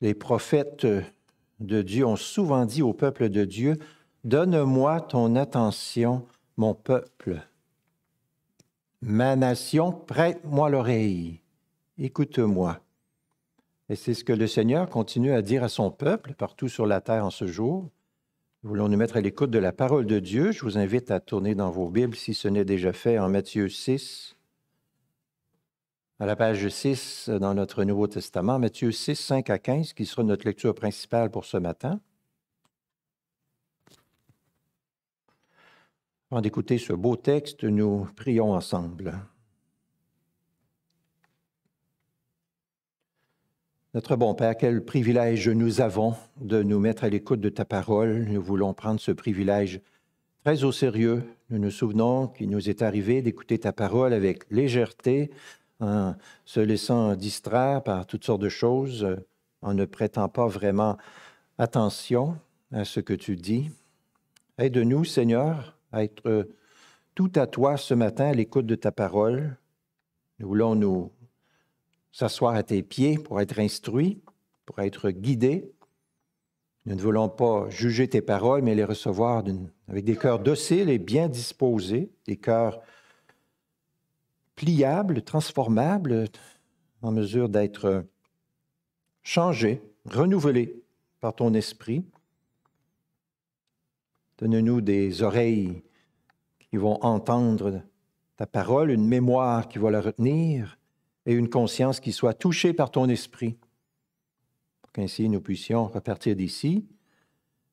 Les prophètes de Dieu ont souvent dit au peuple de Dieu, Donne-moi ton attention, mon peuple. Ma nation, prête-moi l'oreille. Écoute-moi. Et c'est ce que le Seigneur continue à dire à son peuple partout sur la terre en ce jour. Nous voulons nous mettre à l'écoute de la parole de Dieu. Je vous invite à tourner dans vos Bibles, si ce n'est déjà fait, en Matthieu 6, à la page 6 dans notre Nouveau Testament, Matthieu 6, 5 à 15, qui sera notre lecture principale pour ce matin. Avant d'écouter ce beau texte, nous prions ensemble. Notre bon Père, quel privilège nous avons de nous mettre à l'écoute de ta parole. Nous voulons prendre ce privilège très au sérieux. Nous nous souvenons qu'il nous est arrivé d'écouter ta parole avec légèreté, en se laissant distraire par toutes sortes de choses, en ne prêtant pas vraiment attention à ce que tu dis. Aide-nous, Seigneur, à être tout à toi ce matin à l'écoute de ta parole. Nous voulons nous s'asseoir à tes pieds pour être instruits, pour être guidés. Nous ne voulons pas juger tes paroles, mais les recevoir avec des cœurs dociles et bien disposés, des cœurs pliable, transformable, en mesure d'être changé, renouvelé par ton esprit. Donne-nous des oreilles qui vont entendre ta parole, une mémoire qui va la retenir et une conscience qui soit touchée par ton esprit, pour qu'ainsi nous puissions repartir d'ici,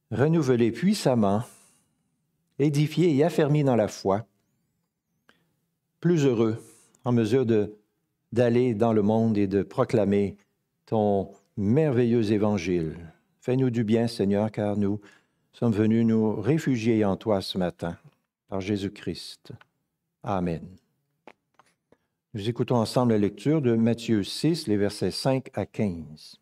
renouveler puissamment, édifiés et affermis dans la foi, plus heureux en mesure d'aller dans le monde et de proclamer ton merveilleux évangile. Fais-nous du bien, Seigneur, car nous sommes venus nous réfugier en toi ce matin, par Jésus-Christ. Amen. Nous écoutons ensemble la lecture de Matthieu 6, les versets 5 à 15.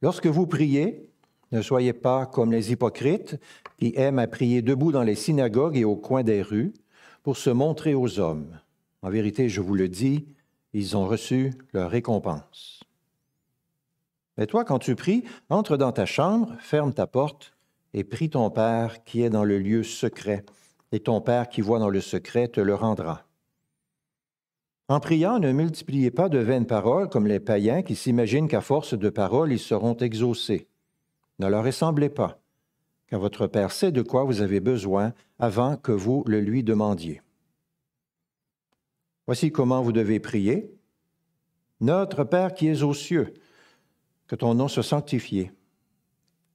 Lorsque vous priez, ne soyez pas comme les hypocrites qui aiment à prier debout dans les synagogues et au coin des rues pour se montrer aux hommes. En vérité, je vous le dis, ils ont reçu leur récompense. Mais toi, quand tu pries, entre dans ta chambre, ferme ta porte et prie ton Père qui est dans le lieu secret, et ton Père qui voit dans le secret te le rendra. En priant, ne multipliez pas de vaines paroles comme les païens qui s'imaginent qu'à force de paroles, ils seront exaucés. Ne leur ressemblez pas car votre Père sait de quoi vous avez besoin avant que vous le lui demandiez. Voici comment vous devez prier. Notre Père qui es aux cieux, que ton nom soit sanctifié,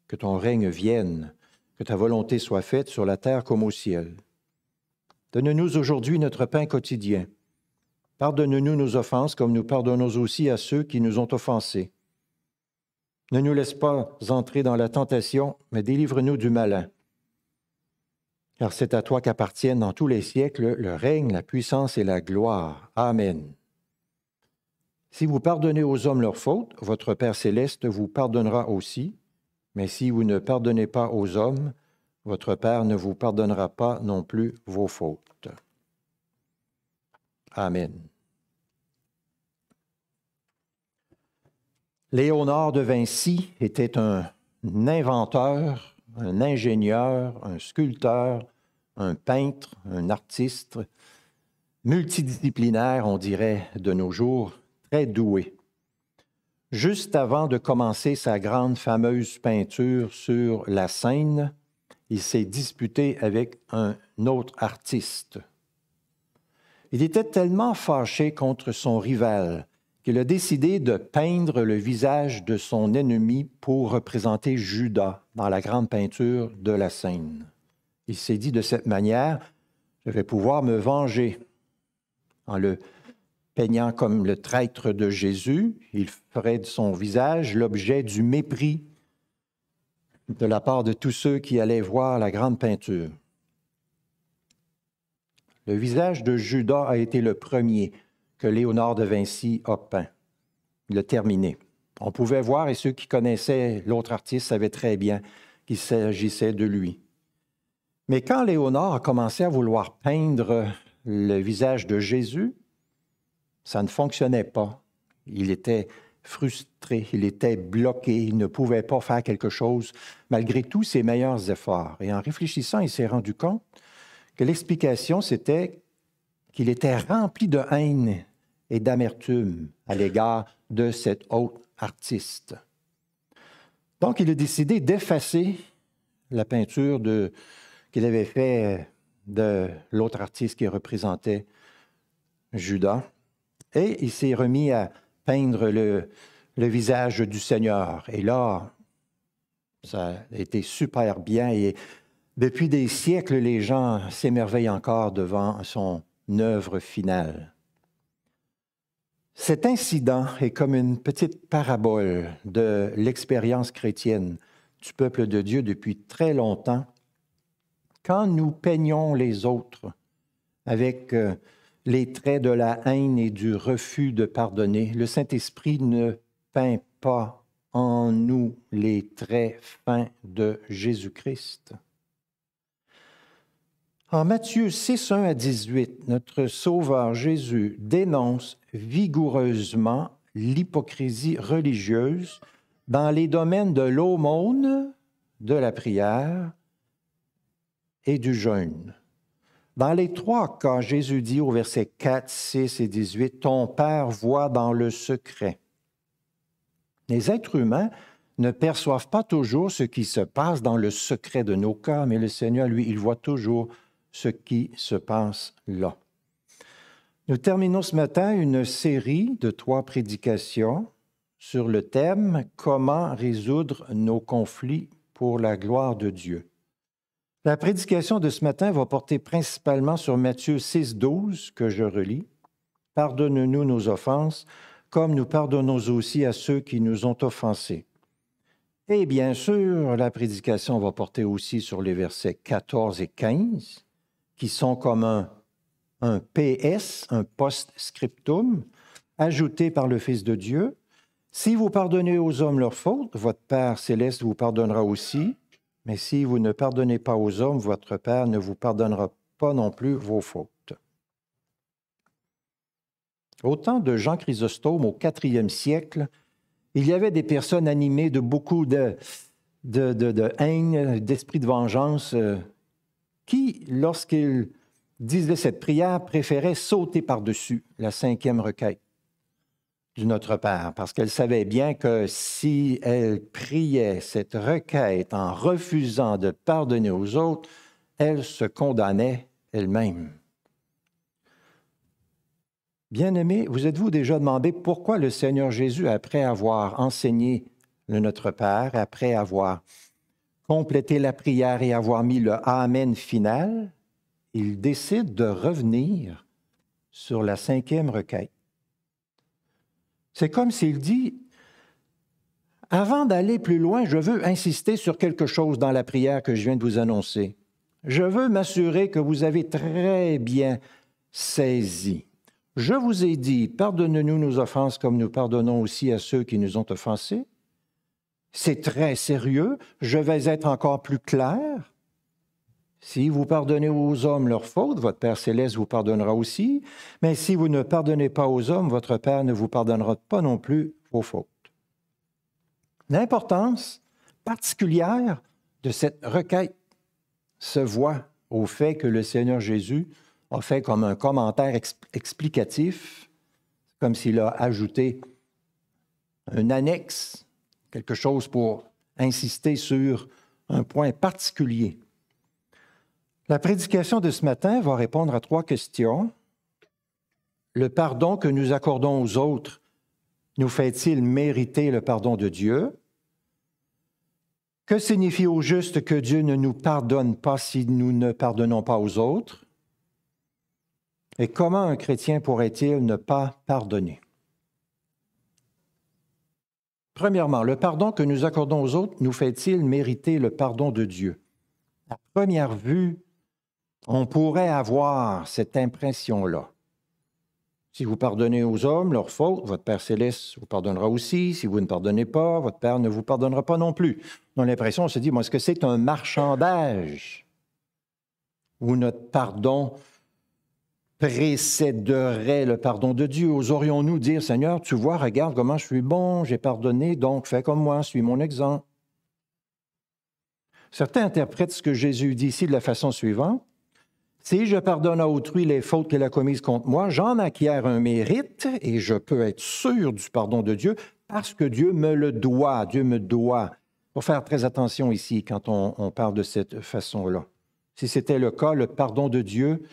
que ton règne vienne, que ta volonté soit faite sur la terre comme au ciel. Donne-nous aujourd'hui notre pain quotidien. Pardonne-nous nos offenses comme nous pardonnons aussi à ceux qui nous ont offensés ne nous laisse pas entrer dans la tentation, mais délivre-nous du malin. Car c'est à toi qu'appartiennent dans tous les siècles le règne, la puissance et la gloire. Amen. Si vous pardonnez aux hommes leurs fautes, votre Père céleste vous pardonnera aussi, mais si vous ne pardonnez pas aux hommes, votre Père ne vous pardonnera pas non plus vos fautes. Amen. Léonard de Vinci était un inventeur, un ingénieur, un sculpteur, un peintre, un artiste, multidisciplinaire, on dirait de nos jours, très doué. Juste avant de commencer sa grande fameuse peinture sur la scène, il s'est disputé avec un autre artiste. Il était tellement fâché contre son rival qu'il a décidé de peindre le visage de son ennemi pour représenter Judas dans la grande peinture de la scène. Il s'est dit de cette manière, je vais pouvoir me venger. En le peignant comme le traître de Jésus, il ferait de son visage l'objet du mépris de la part de tous ceux qui allaient voir la grande peinture. Le visage de Judas a été le premier que Léonard de Vinci a peint. Il a terminé. On pouvait voir, et ceux qui connaissaient l'autre artiste savaient très bien qu'il s'agissait de lui. Mais quand Léonard a commencé à vouloir peindre le visage de Jésus, ça ne fonctionnait pas. Il était frustré, il était bloqué, il ne pouvait pas faire quelque chose malgré tous ses meilleurs efforts. Et en réfléchissant, il s'est rendu compte que l'explication, c'était qu'il était rempli de haine et d'amertume à l'égard de cet autre artiste. Donc, il a décidé d'effacer la peinture qu'il avait faite de l'autre artiste qui représentait Judas. Et il s'est remis à peindre le, le visage du Seigneur. Et là, ça a été super bien. Et depuis des siècles, les gens s'émerveillent encore devant son œuvre finale. Cet incident est comme une petite parabole de l'expérience chrétienne du peuple de Dieu depuis très longtemps. Quand nous peignons les autres avec euh, les traits de la haine et du refus de pardonner. Le Saint-Esprit ne peint pas en nous les traits fins de Jésus-Christ. En Matthieu 6, 1 à 18, notre Sauveur Jésus dénonce vigoureusement l'hypocrisie religieuse dans les domaines de l'aumône, de la prière et du jeûne. Dans les trois cas, Jésus dit au verset 4, 6 et 18, Ton Père voit dans le secret. Les êtres humains ne perçoivent pas toujours ce qui se passe dans le secret de nos cœurs, mais le Seigneur, lui, il voit toujours ce qui se passe là. Nous terminons ce matin une série de trois prédications sur le thème Comment résoudre nos conflits pour la gloire de Dieu. La prédication de ce matin va porter principalement sur Matthieu 6, 12, que je relis. Pardonne-nous nos offenses, comme nous pardonnons aussi à ceux qui nous ont offensés. Et bien sûr, la prédication va porter aussi sur les versets 14 et 15, qui sont comme un, PS, un post-scriptum, ajouté par le Fils de Dieu. Si vous pardonnez aux hommes leurs fautes, votre Père céleste vous pardonnera aussi. Mais si vous ne pardonnez pas aux hommes, votre Père ne vous pardonnera pas non plus vos fautes. Au temps de Jean Chrysostome, au IVe siècle, il y avait des personnes animées de beaucoup de, de, haine, d'esprit de vengeance, euh, qui, lorsqu'ils disaient cette prière, préféraient sauter par-dessus la cinquième requête du Notre Père, parce qu'elle savait bien que si elle priait cette requête en refusant de pardonner aux autres, elle se condamnait elle-même. Bien-aimés, vous êtes-vous déjà demandé pourquoi le Seigneur Jésus, après avoir enseigné le Notre Père, après avoir complété la prière et avoir mis le Amen final, il décide de revenir sur la cinquième requête? C'est comme s'il dit, avant d'aller plus loin, je veux insister sur quelque chose dans la prière que je viens de vous annoncer. Je veux m'assurer que vous avez très bien saisi. Je vous ai dit, pardonnez-nous nos offenses comme nous pardonnons aussi à ceux qui nous ont offensés. C'est très sérieux. Je vais être encore plus clair. Si vous pardonnez aux hommes leurs fautes, votre Père céleste vous pardonnera aussi. Mais si vous ne pardonnez pas aux hommes, votre Père ne vous pardonnera pas non plus vos fautes. L'importance particulière de cette requête se voit au fait que le Seigneur Jésus a fait comme un commentaire explicatif, comme s'il a ajouté un annexe, quelque chose pour insister sur un point particulier la prédication de ce matin va répondre à trois questions. Le pardon que nous accordons aux autres nous fait-il mériter le pardon de Dieu? Que signifie au juste que Dieu ne nous pardonne pas si nous ne pardonnons pas aux autres? Et comment un chrétien pourrait-il ne pas pardonner? Premièrement, le pardon que nous accordons aux autres nous fait-il mériter le pardon de Dieu? À première vue, on pourrait avoir cette impression-là. Si vous pardonnez aux hommes leurs fautes, votre Père céleste vous pardonnera aussi. Si vous ne pardonnez pas, votre Père ne vous pardonnera pas non plus. On l'impression, on se dit, moi, est-ce que c'est un marchandage? Où notre pardon précéderait le pardon de Dieu. Oserions-nous dire, Seigneur, tu vois, regarde comment je suis bon, j'ai pardonné, donc fais comme moi, suis mon exemple. Certains interprètent ce que Jésus dit ici de la façon suivante. Si je pardonne à autrui les fautes qu'elle a commises contre moi, j'en acquiers un mérite et je peux être sûr du pardon de Dieu parce que Dieu me le doit. Dieu me doit. Il faut faire très attention ici quand on, on parle de cette façon-là. Si c'était le cas, le pardon de Dieu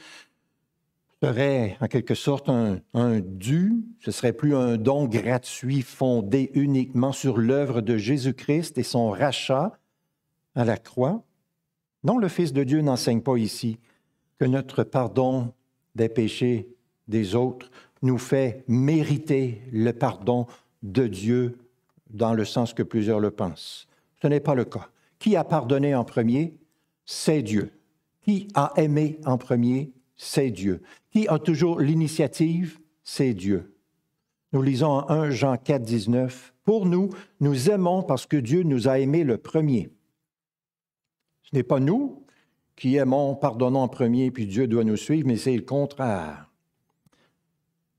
serait en quelque sorte un, dû, ce serait plus un don gratuit fondé uniquement sur l'œuvre de Jésus-Christ et son rachat à la croix. Non, le Fils de Dieu n'enseigne pas ici que notre pardon des péchés des autres nous fait mériter le pardon de Dieu dans le sens que plusieurs le pensent. Ce n'est pas le cas. Qui a pardonné en premier? C'est Dieu. Qui a aimé en premier? C'est Dieu. Qui a toujours l'initiative? C'est Dieu. Nous lisons en 1 Jean 4, 19. Pour nous, nous aimons parce que Dieu nous a aimés le premier. Ce n'est pas nous qui aimons, pardonnons en premier, puis Dieu doit nous suivre, mais c'est le contraire.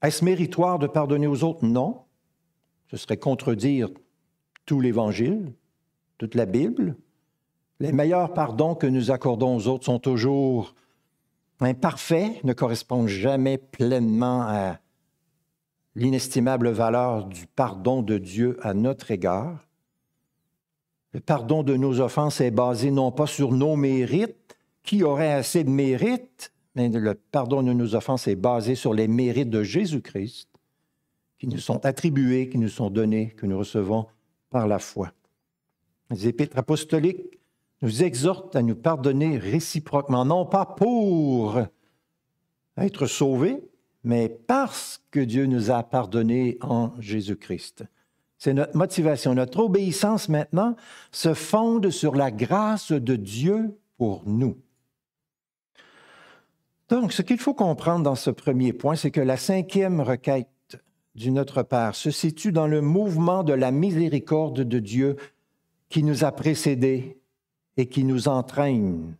Est-ce méritoire de pardonner aux autres? Non. Ce serait contredire tout l'Évangile, toute la Bible. Les meilleurs pardons que nous accordons aux autres sont toujours imparfaits, ne correspondent jamais pleinement à l'inestimable valeur du pardon de Dieu à notre égard. Le pardon de nos offenses est basé non pas sur nos mérites, qui aurait assez de mérites, mais le pardon de nos offenses est basé sur les mérites de Jésus-Christ, qui nous sont attribués, qui nous sont donnés, que nous recevons par la foi. Les épîtres apostoliques nous exhorte à nous pardonner réciproquement, non pas pour être sauvés, mais parce que Dieu nous a pardonné en Jésus-Christ. C'est notre motivation. Notre obéissance maintenant se fonde sur la grâce de Dieu pour nous. Donc, ce qu'il faut comprendre dans ce premier point, c'est que la cinquième requête du Notre Père se situe dans le mouvement de la miséricorde de Dieu qui nous a précédés et qui nous entraîne.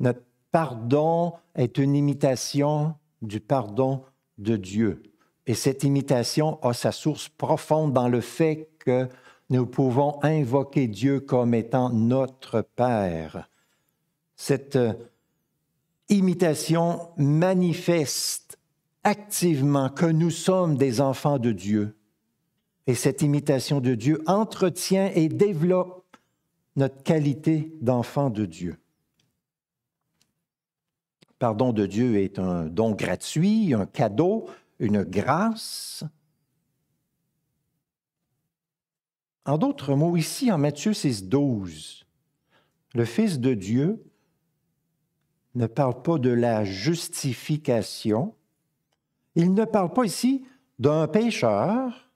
Notre pardon est une imitation du pardon de Dieu. Et cette imitation a sa source profonde dans le fait que nous pouvons invoquer Dieu comme étant notre Père. Cette euh, imitation manifeste activement que nous sommes des enfants de Dieu. Et cette imitation de Dieu entretient et développe notre qualité d'enfant de Dieu. Pardon de Dieu est un don gratuit, un cadeau, une grâce. En d'autres mots, ici en Matthieu 6, 12, le Fils de Dieu ne parle pas de la justification. Il ne parle pas ici d'un pécheur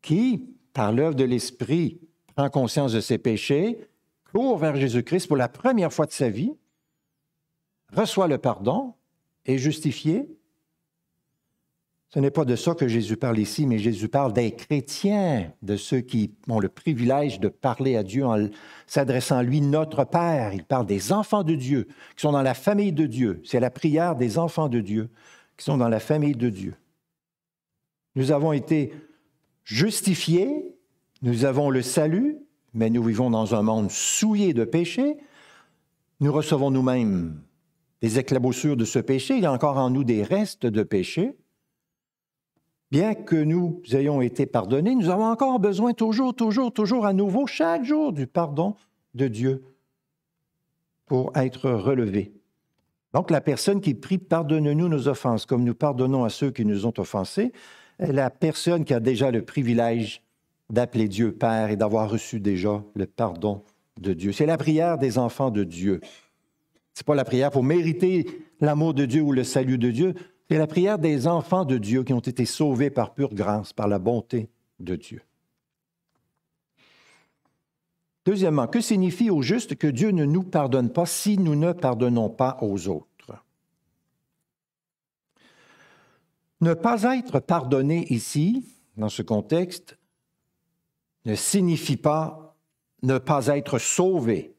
qui, par l'œuvre de l'Esprit, prend conscience de ses péchés, court vers Jésus-Christ pour la première fois de sa vie, reçoit le pardon, est justifié. Ce n'est pas de ça que Jésus parle ici, mais Jésus parle des chrétiens, de ceux qui ont le privilège de parler à Dieu en s'adressant à lui, notre Père. Il parle des enfants de Dieu, qui sont dans la famille de Dieu. C'est la prière des enfants de Dieu, qui sont dans la famille de Dieu. Nous avons été justifiés nous avons le salut, mais nous vivons dans un monde souillé de péché. Nous recevons nous-mêmes des éclaboussures de ce péché. Il y a encore en nous des restes de péché. Bien que nous ayons été pardonnés, nous avons encore besoin toujours, toujours, toujours à nouveau, chaque jour, du pardon de Dieu pour être relevés. Donc la personne qui prie Pardonne-nous nos offenses comme nous pardonnons à ceux qui nous ont offensés est la personne qui a déjà le privilège d'appeler Dieu Père et d'avoir reçu déjà le pardon de Dieu. C'est la prière des enfants de Dieu. Ce n'est pas la prière pour mériter l'amour de Dieu ou le salut de Dieu. C'est la prière des enfants de Dieu qui ont été sauvés par pure grâce, par la bonté de Dieu. Deuxièmement, que signifie au juste que Dieu ne nous pardonne pas si nous ne pardonnons pas aux autres? Ne pas être pardonné ici, dans ce contexte, ne signifie pas ne pas être sauvé,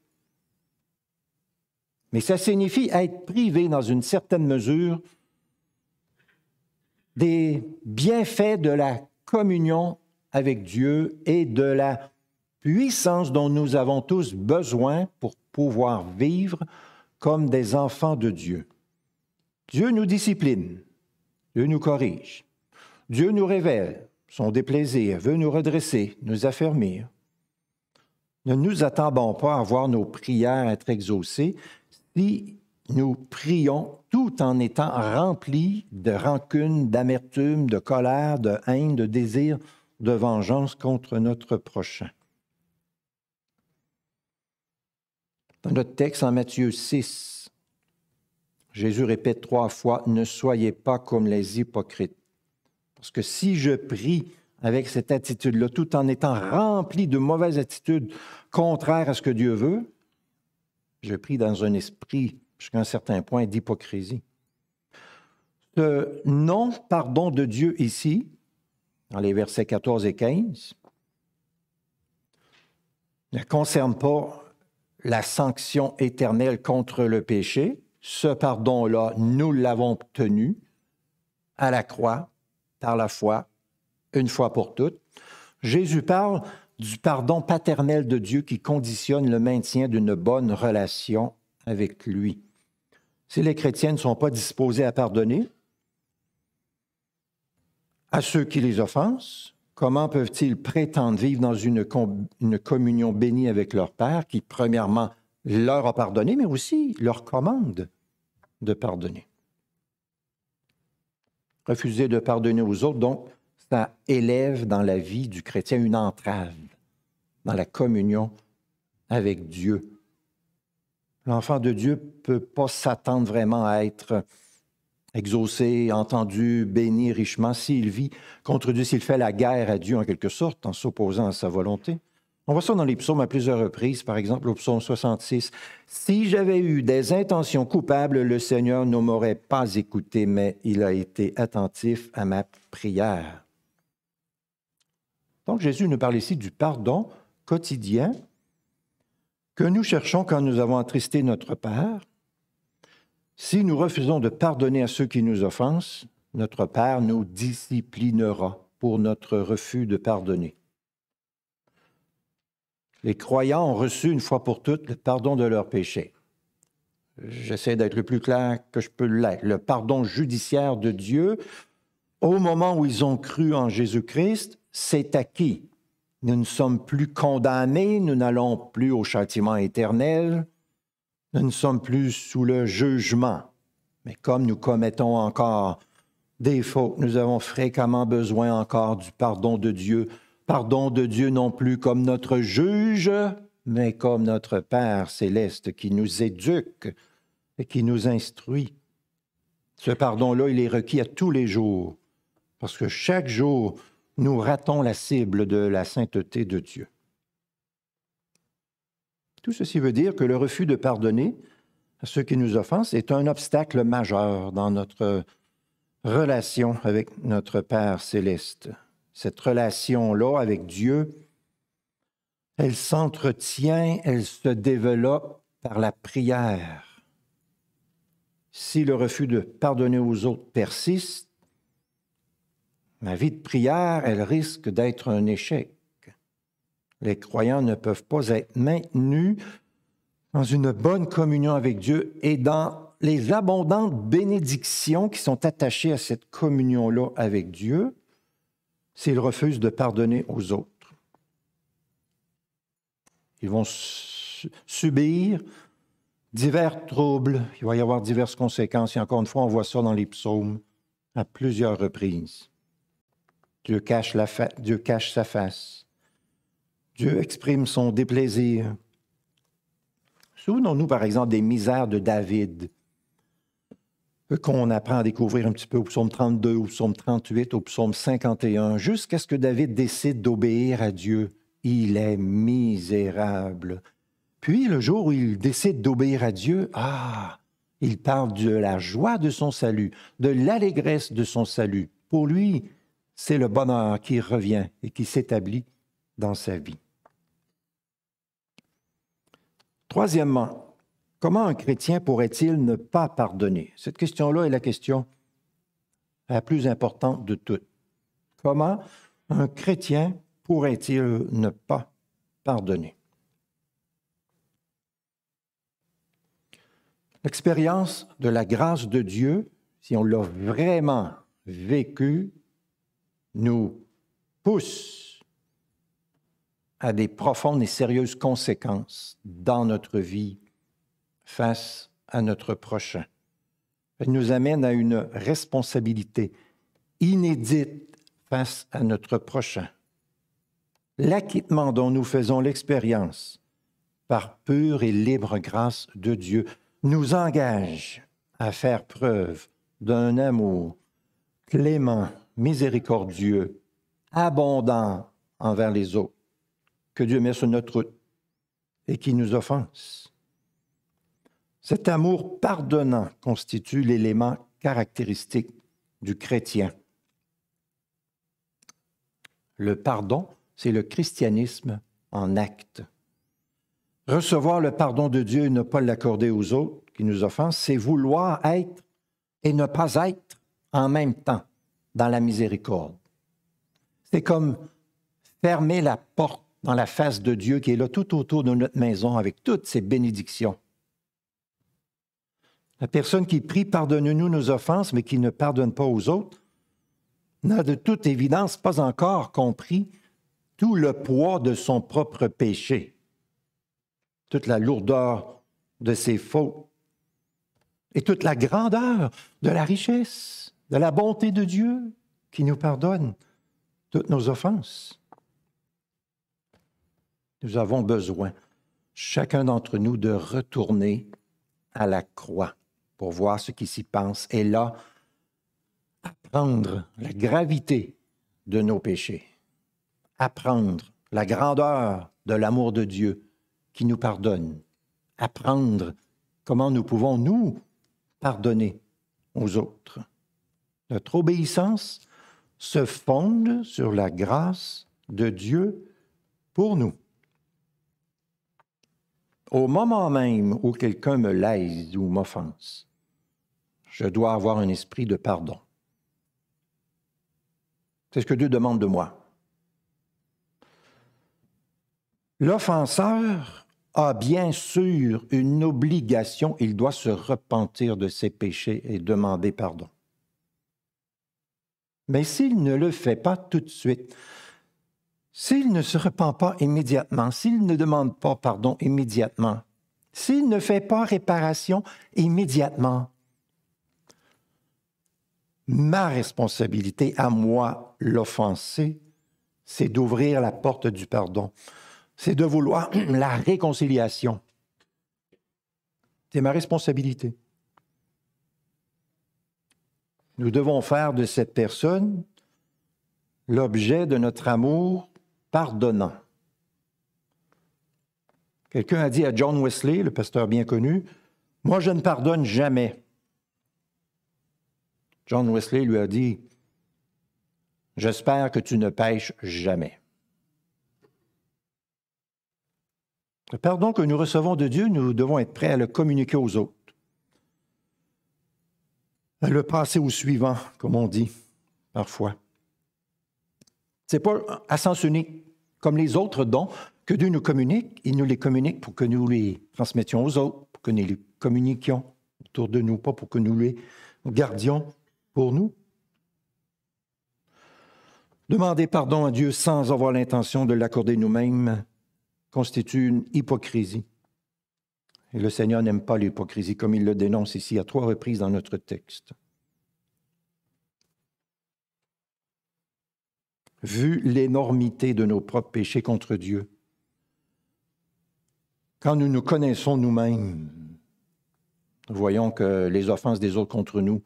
mais ça signifie être privé dans une certaine mesure des bienfaits de la communion avec Dieu et de la puissance dont nous avons tous besoin pour pouvoir vivre comme des enfants de Dieu. Dieu nous discipline, Dieu nous corrige, Dieu nous révèle son déplaisir, veut nous redresser, nous affermir. Ne nous attendons pas à voir nos prières être exaucées si nous prions tout en étant remplis de rancune, d'amertume, de colère, de haine, de désir, de vengeance contre notre prochain. Dans notre texte en Matthieu 6, Jésus répète trois fois, Ne soyez pas comme les hypocrites. Parce que si je prie avec cette attitude-là, tout en étant rempli de mauvaises attitudes contraires à ce que Dieu veut, je prie dans un esprit jusqu'à un certain point d'hypocrisie. Ce non-pardon de Dieu ici, dans les versets 14 et 15, ne concerne pas la sanction éternelle contre le péché. Ce pardon-là, nous l'avons obtenu à la croix, par la foi, une fois pour toutes. Jésus parle du pardon paternel de Dieu qui conditionne le maintien d'une bonne relation avec lui. Si les chrétiens ne sont pas disposés à pardonner à ceux qui les offensent, comment peuvent-ils prétendre vivre dans une, une, communion bénie avec leur Père qui, premièrement, leur a pardonné, mais aussi leur commande de pardonner? Refuser de pardonner aux autres, donc, ça élève dans la vie du chrétien une entrave dans la communion avec Dieu. L'enfant de Dieu ne peut pas s'attendre vraiment à être exaucé, entendu, béni richement s'il vit contre Dieu, s'il fait la guerre à Dieu en quelque sorte, en s'opposant à sa volonté. On voit ça dans les psaumes à plusieurs reprises, par exemple au psaume 66. Si j'avais eu des intentions coupables, le Seigneur ne m'aurait pas écouté, mais il a été attentif à ma prière. Donc Jésus nous parle ici du pardon quotidien que nous cherchons quand nous avons attristé notre Père. Si nous refusons de pardonner à ceux qui nous offensent, notre Père nous disciplinera pour notre refus de pardonner. Les croyants ont reçu une fois pour toutes le pardon de leurs péchés. J'essaie d'être le plus clair que je peux l'être. Le pardon judiciaire de Dieu, au moment où ils ont cru en Jésus-Christ, c'est acquis. Nous ne sommes plus condamnés, nous n'allons plus au châtiment éternel, nous ne sommes plus sous le jugement. Mais comme nous commettons encore des fautes, nous avons fréquemment besoin encore du pardon de Dieu. Pardon de Dieu non plus comme notre juge, mais comme notre Père céleste qui nous éduque et qui nous instruit. Ce pardon-là, il est requis à tous les jours, parce que chaque jour, nous ratons la cible de la sainteté de Dieu. Tout ceci veut dire que le refus de pardonner à ceux qui nous offensent est un obstacle majeur dans notre relation avec notre Père céleste. Cette relation-là avec Dieu, elle s'entretient, elle se développe par la prière. Si le refus de pardonner aux autres persiste, ma vie de prière, elle risque d'être un échec. Les croyants ne peuvent pas être maintenus dans une bonne communion avec Dieu et dans les abondantes bénédictions qui sont attachées à cette communion-là avec Dieu s'ils refusent de pardonner aux autres. Ils vont subir divers troubles, il va y avoir diverses conséquences, et encore une fois, on voit ça dans les psaumes à plusieurs reprises. Dieu cache, la Dieu cache sa face. Dieu exprime son déplaisir. Souvenons-nous par exemple des misères de David, qu'on apprend à découvrir un petit peu au psaume 32, au psaume 38, au psaume 51, jusqu'à ce que David décide d'obéir à Dieu. Il est misérable. Puis le jour où il décide d'obéir à Dieu, ah, il parle de la joie de son salut, de l'allégresse de son salut. Pour lui, c'est le bonheur qui revient et qui s'établit dans sa vie. Troisièmement, comment un chrétien pourrait-il ne pas pardonner? Cette question-là est la question la plus importante de toutes. Comment un chrétien pourrait-il ne pas pardonner? L'expérience de la grâce de Dieu, si on l'a vraiment vécu, nous pousse à des profondes et sérieuses conséquences dans notre vie face à notre prochain. Elle nous amène à une responsabilité inédite face à notre prochain. L'acquittement dont nous faisons l'expérience par pure et libre grâce de Dieu nous engage à faire preuve d'un amour clément, miséricordieux, abondant envers les autres, que Dieu met sur notre route et qui nous offense. Cet amour pardonnant constitue l'élément caractéristique du chrétien. Le pardon, c'est le christianisme en acte. Recevoir le pardon de Dieu et ne pas l'accorder aux autres qui nous offensent, c'est vouloir être et ne pas être en même temps dans la miséricorde. C'est comme fermer la porte dans la face de Dieu qui est là tout autour de notre maison avec toutes ses bénédictions. La personne qui prie pardonne-nous nos offenses, mais qui ne pardonne pas aux autres, n'a de toute évidence pas encore compris tout le poids de son propre péché toute la lourdeur de ses fautes et toute la grandeur de la richesse, de la bonté de Dieu qui nous pardonne toutes nos offenses. Nous avons besoin, chacun d'entre nous, de retourner à la croix pour voir ce qui s'y pense et là, apprendre la gravité de nos péchés, apprendre la grandeur de l'amour de Dieu qui nous pardonne, apprendre comment nous pouvons, nous, pardonner aux autres. Notre obéissance se fonde sur la grâce de Dieu pour nous. Au moment même où quelqu'un me lèse ou m'offense, je dois avoir un esprit de pardon. C'est ce que Dieu demande de moi. L'offenseur a bien sûr une obligation, il doit se repentir de ses péchés et demander pardon. Mais s'il ne le fait pas tout de suite, s'il ne se repent pas immédiatement, s'il ne demande pas pardon immédiatement, s'il ne fait pas réparation immédiatement, ma responsabilité à moi, l'offensé, c'est d'ouvrir la porte du pardon c'est de vouloir la réconciliation. C'est ma responsabilité. Nous devons faire de cette personne l'objet de notre amour pardonnant. Quelqu'un a dit à John Wesley, le pasteur bien connu, Moi je ne pardonne jamais. John Wesley lui a dit, J'espère que tu ne pêches jamais. Le pardon que nous recevons de Dieu, nous devons être prêts à le communiquer aux autres, à le passer au suivant, comme on dit parfois. Ce n'est pas à. Comme les autres dons que Dieu nous communique, il nous les communique pour que nous les transmettions aux autres, pour que nous les communiquions autour de nous, pas pour que nous les gardions pour nous. Demander pardon à Dieu sans avoir l'intention de l'accorder nous-mêmes, constitue une hypocrisie. Et le Seigneur n'aime pas l'hypocrisie, comme il le dénonce ici à trois reprises dans notre texte. Vu l'énormité de nos propres péchés contre Dieu, quand nous nous connaissons nous-mêmes, nous voyons que les offenses des autres contre nous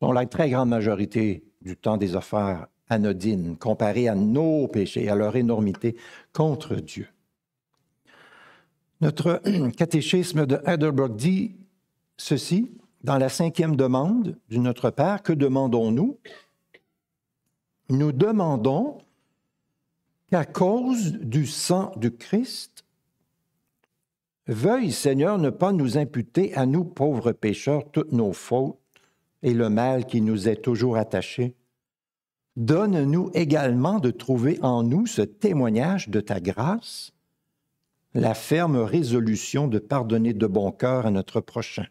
sont la très grande majorité du temps des affaires anodines comparées à nos péchés, à leur énormité contre Dieu. Notre catéchisme de Heidelberg dit ceci, dans la cinquième demande du Notre Père, que demandons-nous? Nous demandons qu'à cause du sang du Christ, veuille Seigneur ne pas nous imputer à nous pauvres pécheurs toutes nos fautes, et le mal qui nous est toujours attaché, donne-nous également de trouver en nous ce témoignage de ta grâce, la ferme résolution de pardonner de bon cœur à notre prochain.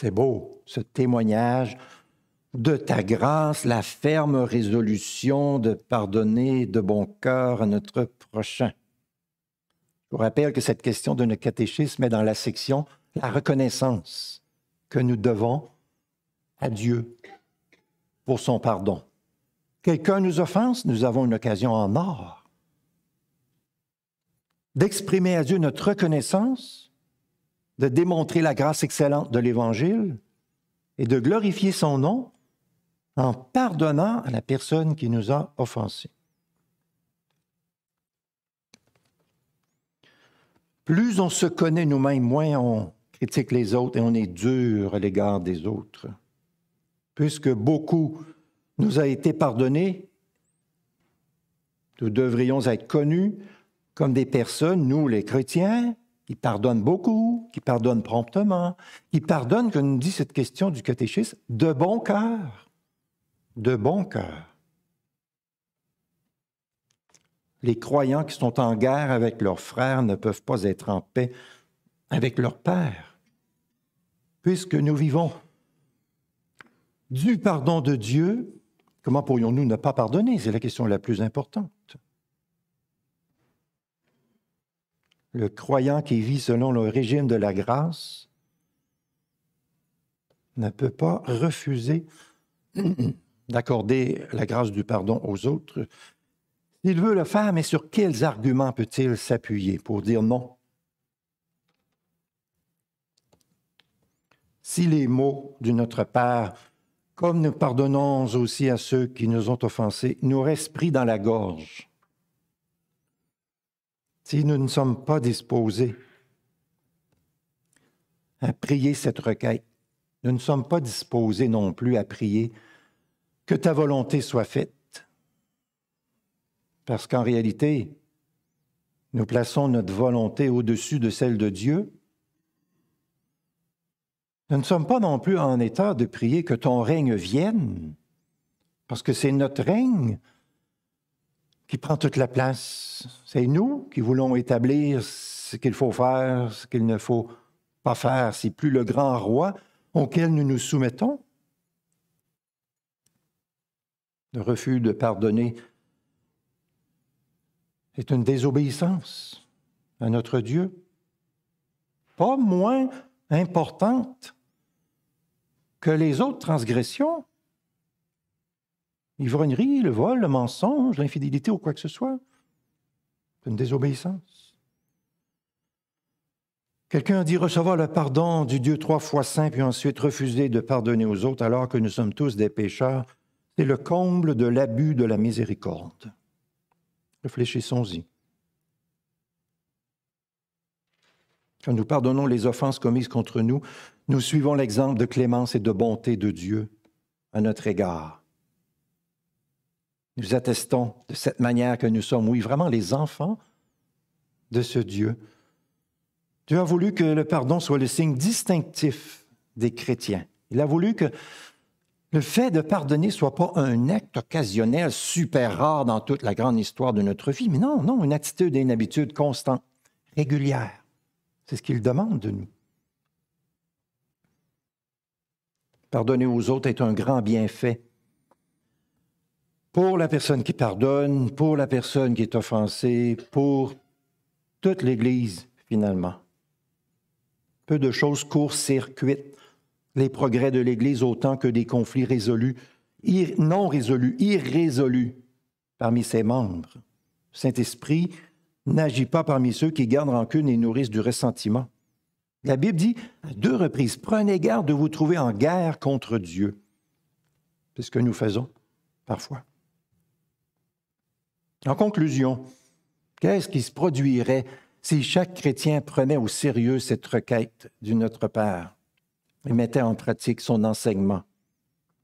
C'est beau, ce témoignage de ta grâce, la ferme résolution de pardonner de bon cœur à notre prochain. Je vous rappelle que cette question de notre catéchisme est dans la section La reconnaissance que nous devons à Dieu pour son pardon. Quelqu'un nous offense, nous avons une occasion en or d'exprimer à Dieu notre reconnaissance, de démontrer la grâce excellente de l'Évangile et de glorifier son nom en pardonnant à la personne qui nous a offensés. Plus on se connaît nous-mêmes, moins on critique les autres et on est dur à l'égard des autres. Puisque beaucoup nous a été pardonné, nous devrions être connus comme des personnes, nous les chrétiens, qui pardonnent beaucoup, qui pardonnent promptement, qui pardonnent, comme nous dit cette question du catéchisme, de bon cœur. De bon cœur. Les croyants qui sont en guerre avec leurs frères ne peuvent pas être en paix avec leur Père, puisque nous vivons du pardon de Dieu. Comment pourrions-nous ne pas pardonner? C'est la question la plus importante. Le croyant qui vit selon le régime de la grâce ne peut pas refuser d'accorder la grâce du pardon aux autres il veut le faire, mais sur quels arguments peut-il s'appuyer pour dire non? Si les mots de notre Père, comme nous pardonnons aussi à ceux qui nous ont offensés, nous restent pris dans la gorge, si nous ne sommes pas disposés à prier cette requête, nous ne sommes pas disposés non plus à prier que ta volonté soit faite parce qu'en réalité, nous plaçons notre volonté au-dessus de celle de Dieu. Nous ne sommes pas non plus en état de prier que ton règne vienne, parce que c'est notre règne qui prend toute la place. C'est nous qui voulons établir ce qu'il faut faire, ce qu'il ne faut pas faire. C'est plus le grand roi auquel nous nous soumettons. Le refus de pardonner c'est une désobéissance à notre Dieu, pas moins importante que les autres transgressions. L'ivrognerie, le vol, le mensonge, l'infidélité ou quoi que ce soit. C'est une désobéissance. Quelqu'un dit recevoir le pardon du Dieu trois fois saint, puis ensuite refuser de pardonner aux autres alors que nous sommes tous des pécheurs. C'est le comble de l'abus de la miséricorde. Réfléchissons-y. Quand nous pardonnons les offenses commises contre nous, nous suivons l'exemple de clémence et de bonté de Dieu à notre égard. Nous attestons de cette manière que nous sommes, oui, vraiment les enfants de ce Dieu. Dieu a voulu que le pardon soit le signe distinctif des chrétiens. Il a voulu que le fait de pardonner ne soit pas un acte occasionnel super rare dans toute la grande histoire de notre vie, mais non, non, une attitude et une habitude constante, régulière. C'est ce qu'il demande de nous. Pardonner aux autres est un grand bienfait pour la personne qui pardonne, pour la personne qui est offensée, pour toute l'Église, finalement. Peu de choses court-circuitent les progrès de l'Église autant que des conflits résolus, non résolus, irrésolus parmi ses membres. Saint-Esprit n'agit pas parmi ceux qui gardent rancune et nourrissent du ressentiment. La Bible dit à deux reprises, prenez garde de vous trouver en guerre contre Dieu. C'est ce que nous faisons parfois. En conclusion, qu'est-ce qui se produirait si chaque chrétien prenait au sérieux cette requête du Notre Père? et mettait en pratique son enseignement,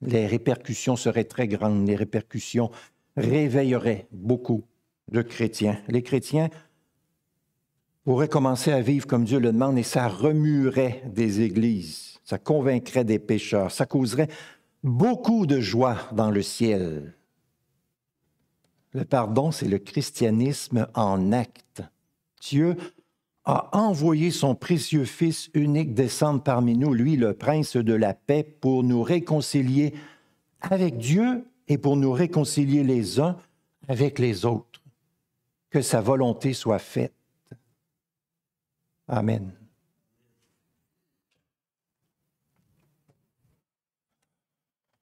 les répercussions seraient très grandes. Les répercussions réveilleraient beaucoup de chrétiens. Les chrétiens pourraient commencer à vivre comme Dieu le demande et ça remuerait des églises. ça convaincrait des pécheurs, ça causerait beaucoup de joie dans le ciel. Le pardon, c'est le christianisme en acte. Dieu a envoyé son précieux Fils unique descendre parmi nous, lui le prince de la paix, pour nous réconcilier avec Dieu et pour nous réconcilier les uns avec les autres. Que sa volonté soit faite. Amen.